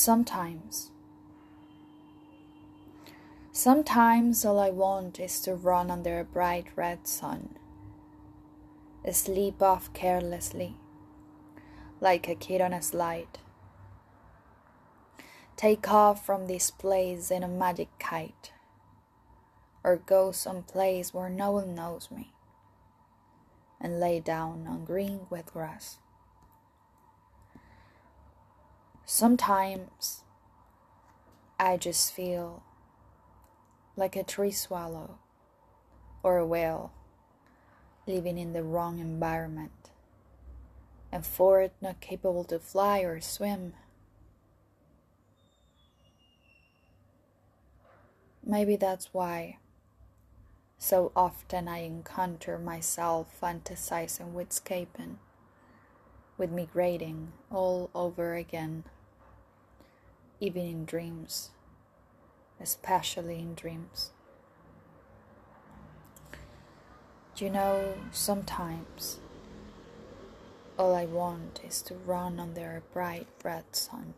Sometimes. Sometimes all I want is to run under a bright red sun, sleep off carelessly, like a kid on a slide, take off from this place in a magic kite, or go someplace where no one knows me, and lay down on green wet grass. Sometimes I just feel like a tree swallow or a whale living in the wrong environment and for it not capable to fly or swim. Maybe that's why so often I encounter myself fantasizing with escaping, with migrating all over again even in dreams, especially in dreams. You know, sometimes all I want is to run under a bright red sun.